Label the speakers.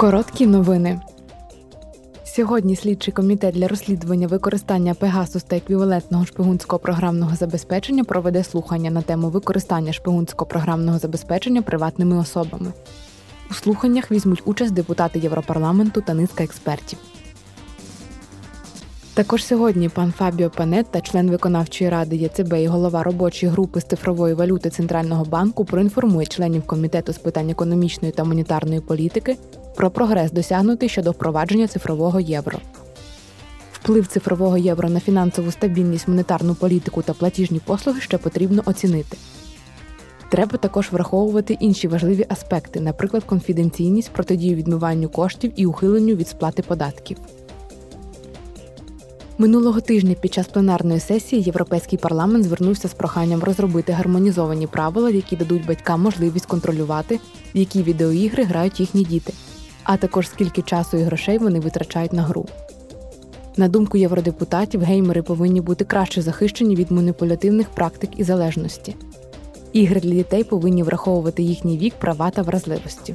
Speaker 1: Короткі новини. Сьогодні слідчий комітет для розслідування використання Пегасус та еквівалентного шпигунського програмного забезпечення проведе слухання на тему використання шпигунського програмного забезпечення приватними особами. У слуханнях візьмуть участь депутати Європарламенту та низка експертів. Також сьогодні пан Фабіо Панетта, член виконавчої ради ЄЦБ і голова робочої групи з цифрової валюти Центрального банку, проінформує членів комітету з питань економічної та монетарної політики про прогрес досягнутий щодо впровадження цифрового євро. Вплив цифрового євро на фінансову стабільність, монетарну політику та платіжні послуги ще потрібно оцінити. Треба також враховувати інші важливі аспекти, наприклад, конфіденційність, протидію відмиванню коштів і ухиленню від сплати податків. Минулого тижня під час пленарної сесії Європейський парламент звернувся з проханням розробити гармонізовані правила, які дадуть батькам можливість контролювати, в які відеоігри грають їхні діти, а також скільки часу і грошей вони витрачають на гру. На думку євродепутатів, геймери повинні бути краще захищені від маніпулятивних практик і залежності. Ігри для дітей повинні враховувати їхній вік, права та вразливості.